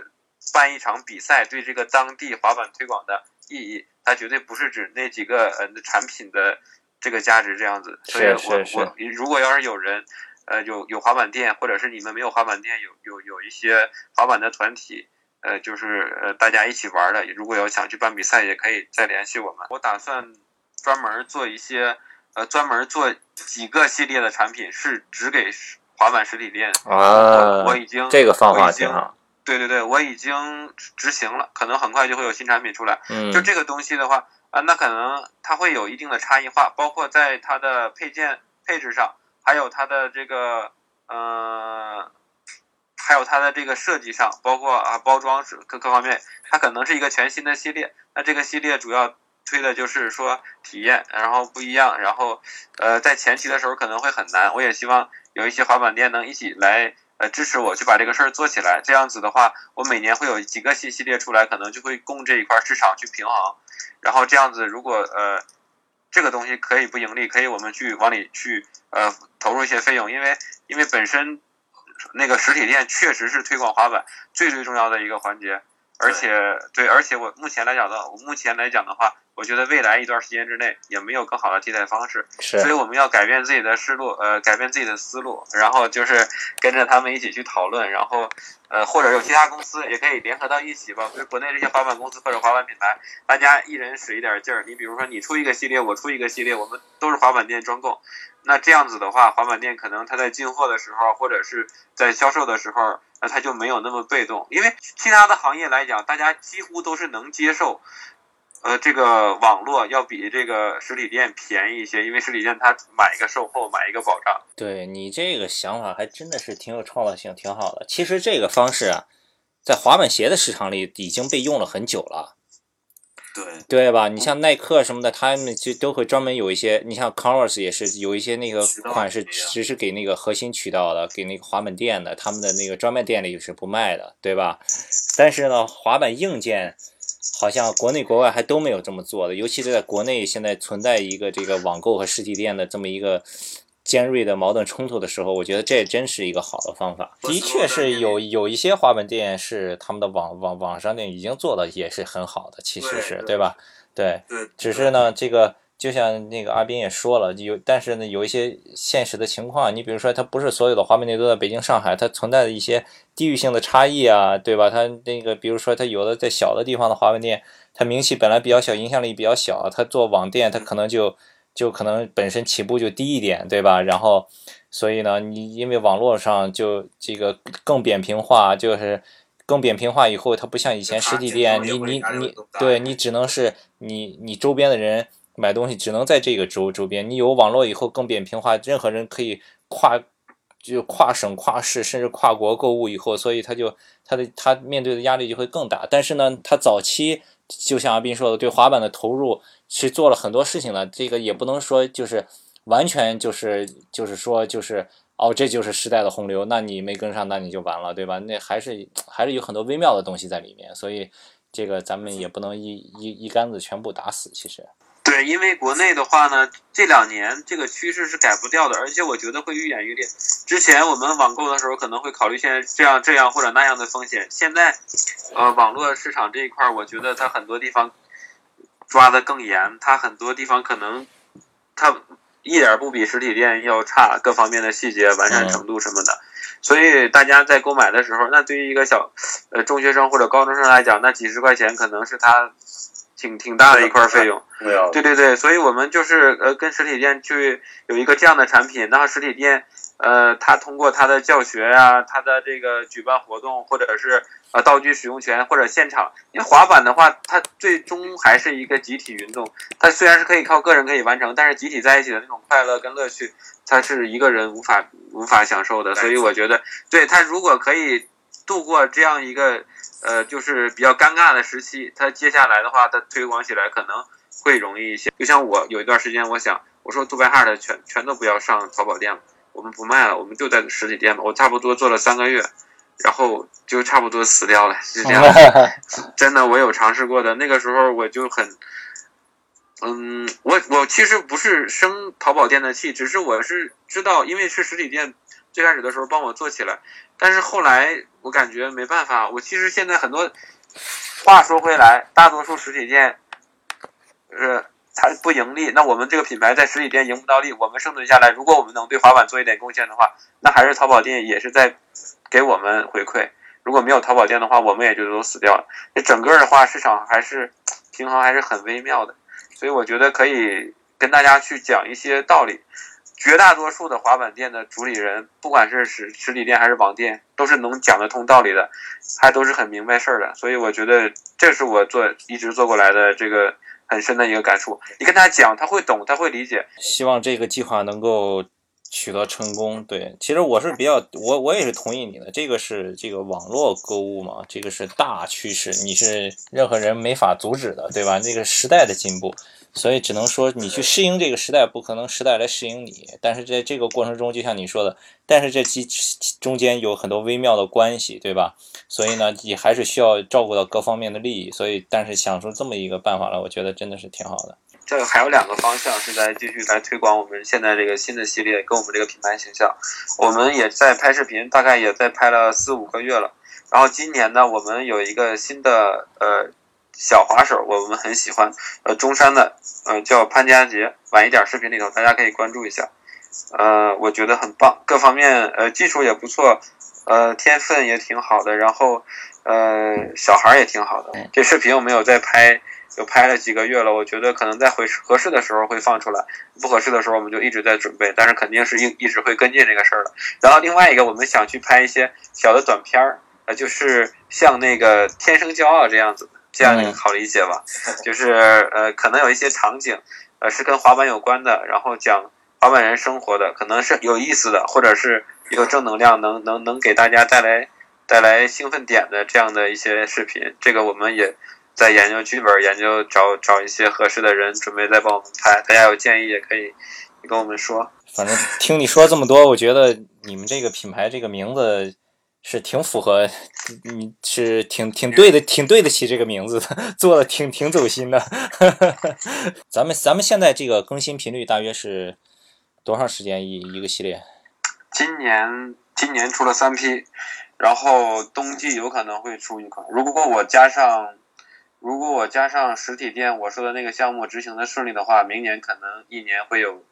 办一场比赛对这个当地滑板推广的意义。它绝对不是指那几个呃产品的这个价值这样子，所以我我如果要是有人呃有有滑板店，或者是你们没有滑板店，有有有一些滑板的团体，呃就是呃大家一起玩的，如果有想去办比赛，也可以再联系我们。我打算专门做一些呃专门做几个系列的产品，是只给滑板实体店啊，我已经这个方法挺好。对对对，我已经执行了，可能很快就会有新产品出来。嗯，就这个东西的话，啊，那可能它会有一定的差异化，包括在它的配件配置上，还有它的这个，呃，还有它的这个设计上，包括啊包装是各各方面，它可能是一个全新的系列。那这个系列主要推的就是说体验，然后不一样，然后呃，在前期的时候可能会很难。我也希望有一些滑板店能一起来。呃，支持我去把这个事儿做起来，这样子的话，我每年会有几个新系列出来，可能就会供这一块市场去平衡。然后这样子，如果呃这个东西可以不盈利，可以我们去往里去呃投入一些费用，因为因为本身那个实体店确实是推广滑板最最重要的一个环节，而且对，而且我目前来讲的，我目前来讲的话。我觉得未来一段时间之内也没有更好的替代方式，所以我们要改变自己的思路，呃，改变自己的思路，然后就是跟着他们一起去讨论，然后呃，或者有其他公司也可以联合到一起吧，比如国内这些滑板公司或者滑板品牌，大家一人使一点劲儿。你比如说你出一个系列，我出一个系列，我们都是滑板店专供，那这样子的话，滑板店可能他在进货的时候或者是在销售的时候，那他就没有那么被动，因为其他的行业来讲，大家几乎都是能接受。呃，这个网络要比这个实体店便宜一些，因为实体店它买一个售后，买一个保障。对你这个想法还真的是挺有创造性，挺好的。其实这个方式啊，在滑板鞋的市场里已经被用了很久了。对对吧？你像耐克什么的，他们就都会专门有一些，你像 Converse 也是有一些那个款式，只是给那个核心渠道的，给那个滑板店的，他们的那个专卖店里是不卖的，对吧？但是呢，滑板硬件。好像国内国外还都没有这么做的，尤其是在国内现在存在一个这个网购和实体店的这么一个尖锐的矛盾冲突的时候，我觉得这真是一个好的方法。的确是有有一些滑板店是他们的网网网上店已经做的也是很好的，其实是对吧？对，只是呢这个。就像那个阿斌也说了，有但是呢，有一些现实的情况，你比如说，它不是所有的滑板店都在北京、上海，它存在的一些地域性的差异啊，对吧？它那个，比如说，它有的在小的地方的滑板店，它名气本来比较小，影响力比较小，它做网店，它可能就就可能本身起步就低一点，对吧？然后，所以呢，你因为网络上就这个更扁平化，就是更扁平化以后，它不像以前实体店，你你你，对你只能是你你周边的人。买东西只能在这个周周边，你有网络以后更扁平化，任何人可以跨就跨省、跨市，甚至跨国购物以后，所以他就他的他面对的压力就会更大。但是呢，他早期就像阿斌说的，对滑板的投入去做了很多事情了，这个也不能说就是完全就是就是说就是哦，这就是时代的洪流，那你没跟上，那你就完了，对吧？那还是还是有很多微妙的东西在里面，所以这个咱们也不能一一一竿子全部打死，其实。对，因为国内的话呢，这两年这个趋势是改不掉的，而且我觉得会愈演愈烈。之前我们网购的时候可能会考虑现在这样这样或者那样的风险，现在，呃，网络市场这一块，我觉得它很多地方抓的更严，它很多地方可能它一点不比实体店要差，各方面的细节、完善程度什么的。所以大家在购买的时候，那对于一个小呃中学生或者高中生来讲，那几十块钱可能是他。挺挺大的一块费用，对对对，所以我们就是呃跟实体店去有一个这样的产品，然后实体店呃他通过他的教学呀，他的这个举办活动，或者是呃道具使用权或者现场，因为滑板的话，它最终还是一个集体运动，它虽然是可以靠个人可以完成，但是集体在一起的那种快乐跟乐趣，它是一个人无法无法享受的，所以我觉得，对他如果可以度过这样一个。呃，就是比较尴尬的时期，它接下来的话，它推广起来可能会容易一些。就像我有一段时间，我想我说杜拜哈的全全都不要上淘宝店了，我们不卖了，我们就在实体店吧。我差不多做了三个月，然后就差不多死掉了，是这样。真的，我有尝试过的，那个时候我就很，嗯，我我其实不是生淘宝店的气，只是我是知道，因为是实体店。最开始的时候帮我做起来，但是后来我感觉没办法。我其实现在很多话说回来，大多数实体店，呃，它不盈利。那我们这个品牌在实体店赢不到利，我们生存下来。如果我们能对滑板做一点贡献的话，那还是淘宝店也是在给我们回馈。如果没有淘宝店的话，我们也就都死掉了。这整个的话，市场还是平衡还是很微妙的。所以我觉得可以跟大家去讲一些道理。绝大多数的滑板店的主理人，不管是实实体店还是网店，都是能讲得通道理的，还都是很明白事儿的。所以我觉得这是我做一直做过来的这个很深的一个感触。你跟他讲，他会懂，他会理解。希望这个计划能够取得成功。对，其实我是比较，我我也是同意你的。这个是这个网络购物嘛，这个是大趋势，你是任何人没法阻止的，对吧？这个时代的进步。所以只能说你去适应这个时代，不可能时代来适应你。但是在这个过程中，就像你说的，但是这其中间有很多微妙的关系，对吧？所以呢，也还是需要照顾到各方面的利益。所以，但是想出这么一个办法来，我觉得真的是挺好的。这还有两个方向是在继续来推广我们现在这个新的系列，跟我们这个品牌形象。我们也在拍视频，大概也在拍了四五个月了。然后今年呢，我们有一个新的呃。小滑手，我们很喜欢，呃，中山的，呃，叫潘佳杰，晚一点视频里头大家可以关注一下，呃，我觉得很棒，各方面，呃，技术也不错，呃，天分也挺好的，然后，呃，小孩也挺好的。这视频我们有在拍，有拍了几个月了，我觉得可能在回合适的时候会放出来，不合适的时候我们就一直在准备，但是肯定是一一直会跟进这个事儿的。然后另外一个，我们想去拍一些小的短片儿，呃，就是像那个《天生骄傲》这样子。这样好理解吧，就是呃，可能有一些场景，呃，是跟滑板有关的，然后讲滑板人生活的，可能是有意思的，或者是有正能量，能能能给大家带来带来兴奋点的这样的一些视频。这个我们也在研究剧本，研究找找一些合适的人，准备再帮我们拍。大家有建议也可以跟我们说。反正听你说这么多，我觉得你们这个品牌这个名字。是挺符合，你是挺挺对的，挺对得起这个名字的，做的挺挺走心的。咱们咱们现在这个更新频率大约是多长时间一一个系列？今年今年出了三批，然后冬季有可能会出一款。如果我加上如果我加上实体店我说的那个项目执行的顺利的话，明年可能一年会有，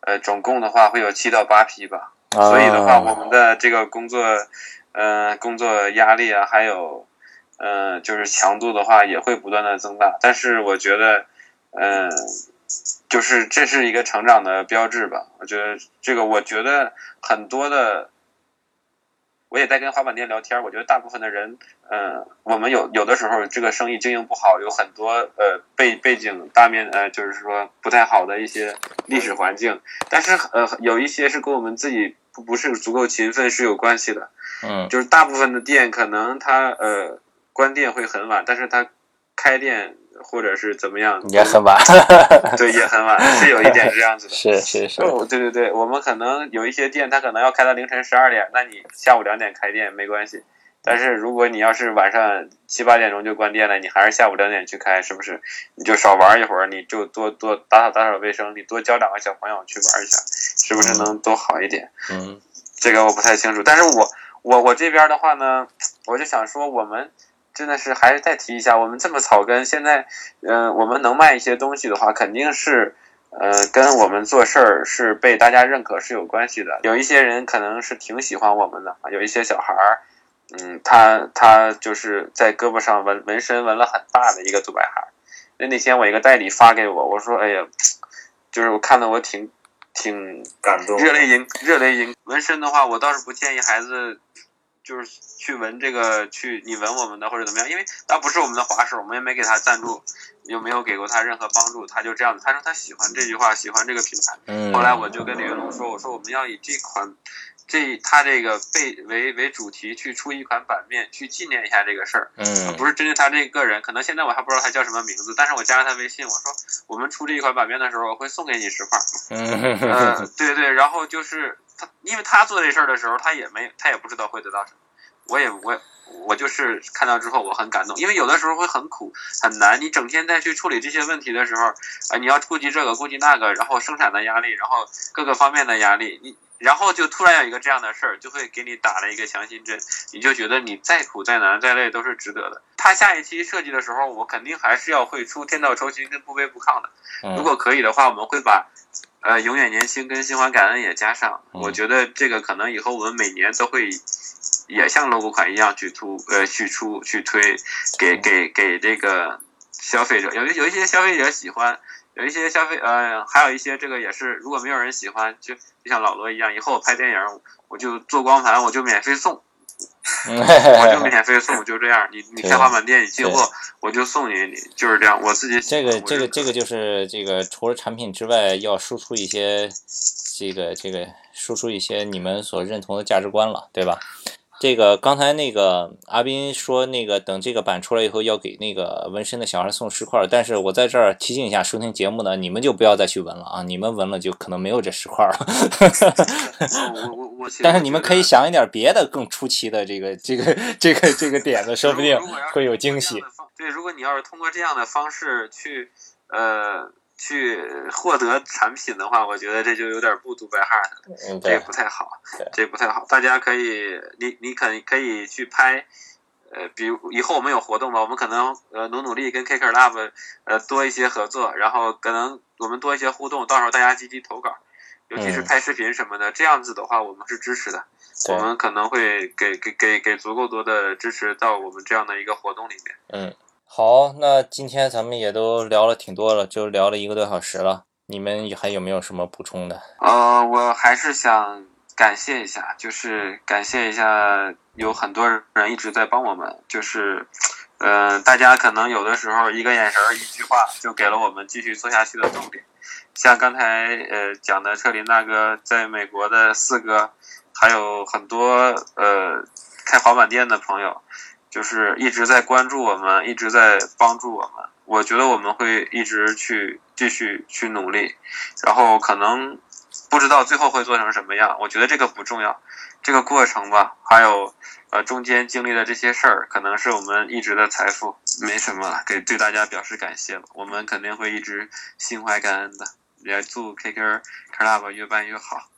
呃，总共的话会有七到八批吧。所以的话，我们的这个工作。嗯，工作压力啊，还有，嗯，就是强度的话，也会不断的增大。但是我觉得，嗯，就是这是一个成长的标志吧。我觉得这个，我觉得很多的，我也在跟滑板店聊天。我觉得大部分的人，嗯，我们有有的时候这个生意经营不好，有很多呃背背景大面呃，就是说不太好的一些历史环境。但是呃，有一些是跟我们自己不不是足够勤奋是有关系的。嗯，就是大部分的店可能它呃关店会很晚，但是它开店或者是怎么样也很晚，对，也很晚，是有一点这样子的。是是是。哦，对对对，我们可能有一些店，它可能要开到凌晨十二点，那你下午两点开店没关系，但是如果你要是晚上七八点钟就关店了，你还是下午两点去开，是不是？你就少玩一会儿，你就多多打扫打扫卫生，你多教两个小朋友去玩一下，是不是能多好一点？嗯，这个我不太清楚，但是我我我这边的话呢，我就想说，我们真的是还是再提一下，我们这么草根，现在嗯、呃我们能卖一些东西的话，肯定是。呃，跟我们做事儿是被大家认可是有关系的。有一些人可能是挺喜欢我们的，有一些小孩儿，嗯，他他就是在胳膊上纹纹身纹了很大的一个独白孩。那那天我一个代理发给我，我说，哎呀，就是我看的我挺挺感动，热泪盈热泪盈。纹身的话，我倒是不建议孩子就是去闻这个，去你闻我们的或者怎么样，因为他不是我们的滑手，我们也没给他赞助，又没有给过他任何帮助，他就这样子。他说他喜欢这句话，喜欢这个品牌。嗯，后来我就跟李云龙说，我说我们要以这款。这他这个被为为主题去出一款版面，去纪念一下这个事儿，嗯，不是针对他这个人，可能现在我还不知道他叫什么名字，但是我加了他微信，我说我们出这一款版面的时候，我会送给你十块，嗯，嗯，对对，然后就是他，因为他做这事儿的时候，他也没，他也不知道会得到什么，我也我我就是看到之后我很感动，因为有的时候会很苦很难，你整天在去处理这些问题的时候，啊，你要顾及这个顾及那个，然后生产的压力，然后各个方面的压力，你。然后就突然有一个这样的事儿，就会给你打了一个强心针，你就觉得你再苦再难再累都是值得的。他下一期设计的时候，我肯定还是要会出天道酬勤跟不卑不亢的。嗯如果可以的话，我们会把呃永远年轻跟心怀感恩也加上。嗯我觉得这个可能以后我们每年都会也像 logo 款一样去出呃去出去推给给给这个消费者，有有一些消费者喜欢。有一些消费，呃，还有一些这个也是，如果没有人喜欢，就就像老罗一样，以后我拍电影，我就做光盘，我就免费送，我就免费送，就这样。你你开滑板店，你进货，我就送你，你就是这样。我自己这个这个这个就是这个除了产品之外，要输出一些这个这个输出一些你们所认同的价值观了，对吧？这个刚才那个阿斌说，那个等这个版出来以后要给那个纹身的小孩送十块，但是我在这儿提醒一下收听节目的你们就不要再去纹了啊！你们纹了就可能没有这十块了。我我我，但是你们可以想一点别的更出奇的这个这个这个这个点子，说不定会有惊喜。对，如果你要是通过这样的方式去呃。去获得产品的话，我觉得这就有点不读白哈的，嗯、这不太好，这不太好。大家可以，你你可可以去拍，呃，比如以后我们有活动吧，我们可能呃努努力跟 Kicker Lab 呃多一些合作，然后可能我们多一些互动，到时候大家积极投稿，尤其是拍视频什么的，嗯、这样子的话我们是支持的，我们可能会给给给给足够多的支持到我们这样的一个活动里面。嗯。好，那今天咱们也都聊了挺多了，就聊了一个多小时了。你们还有没有什么补充的？呃，我还是想感谢一下，就是感谢一下，有很多人一直在帮我们，就是，呃，大家可能有的时候一个眼神一句话就给了我们继续做下去的动力。像刚才呃讲的车林大哥在美国的四哥，还有很多呃开滑板店的朋友。就是一直在关注我们，一直在帮助我们。我觉得我们会一直去继续去努力，然后可能不知道最后会做成什么样。我觉得这个不重要，这个过程吧，还有呃中间经历的这些事儿，可能是我们一直的财富。没什么，给对大家表示感谢了。我们肯定会一直心怀感恩的，也祝 KK Club 越办越好。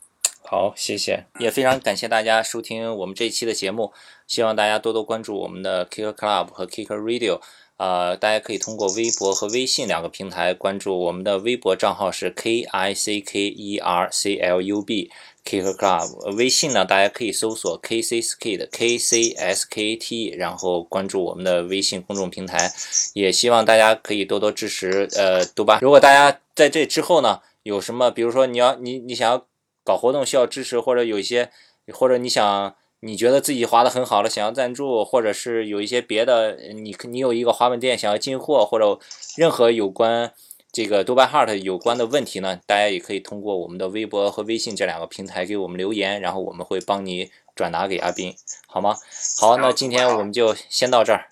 好，谢谢，也非常感谢大家收听我们这一期的节目，希望大家多多关注我们的 Kicker Club 和 Kicker Radio，呃，大家可以通过微博和微信两个平台关注我们的微博账号是 K I C K E R C L U B Kicker Club，微信呢大家可以搜索 K C Skate K C S K A T，然后关注我们的微信公众平台，也希望大家可以多多支持呃杜巴。如果大家在这之后呢有什么，比如说你要你你想要。搞活动需要支持，或者有一些，或者你想你觉得自己滑的很好了，想要赞助，或者是有一些别的，你你有一个滑板店想要进货，或者任何有关这个 Dubai Heart 有关的问题呢，大家也可以通过我们的微博和微信这两个平台给我们留言，然后我们会帮你转达给阿斌，好吗？好，那今天我们就先到这儿。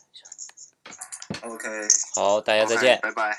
OK，好，大家再见拜拜。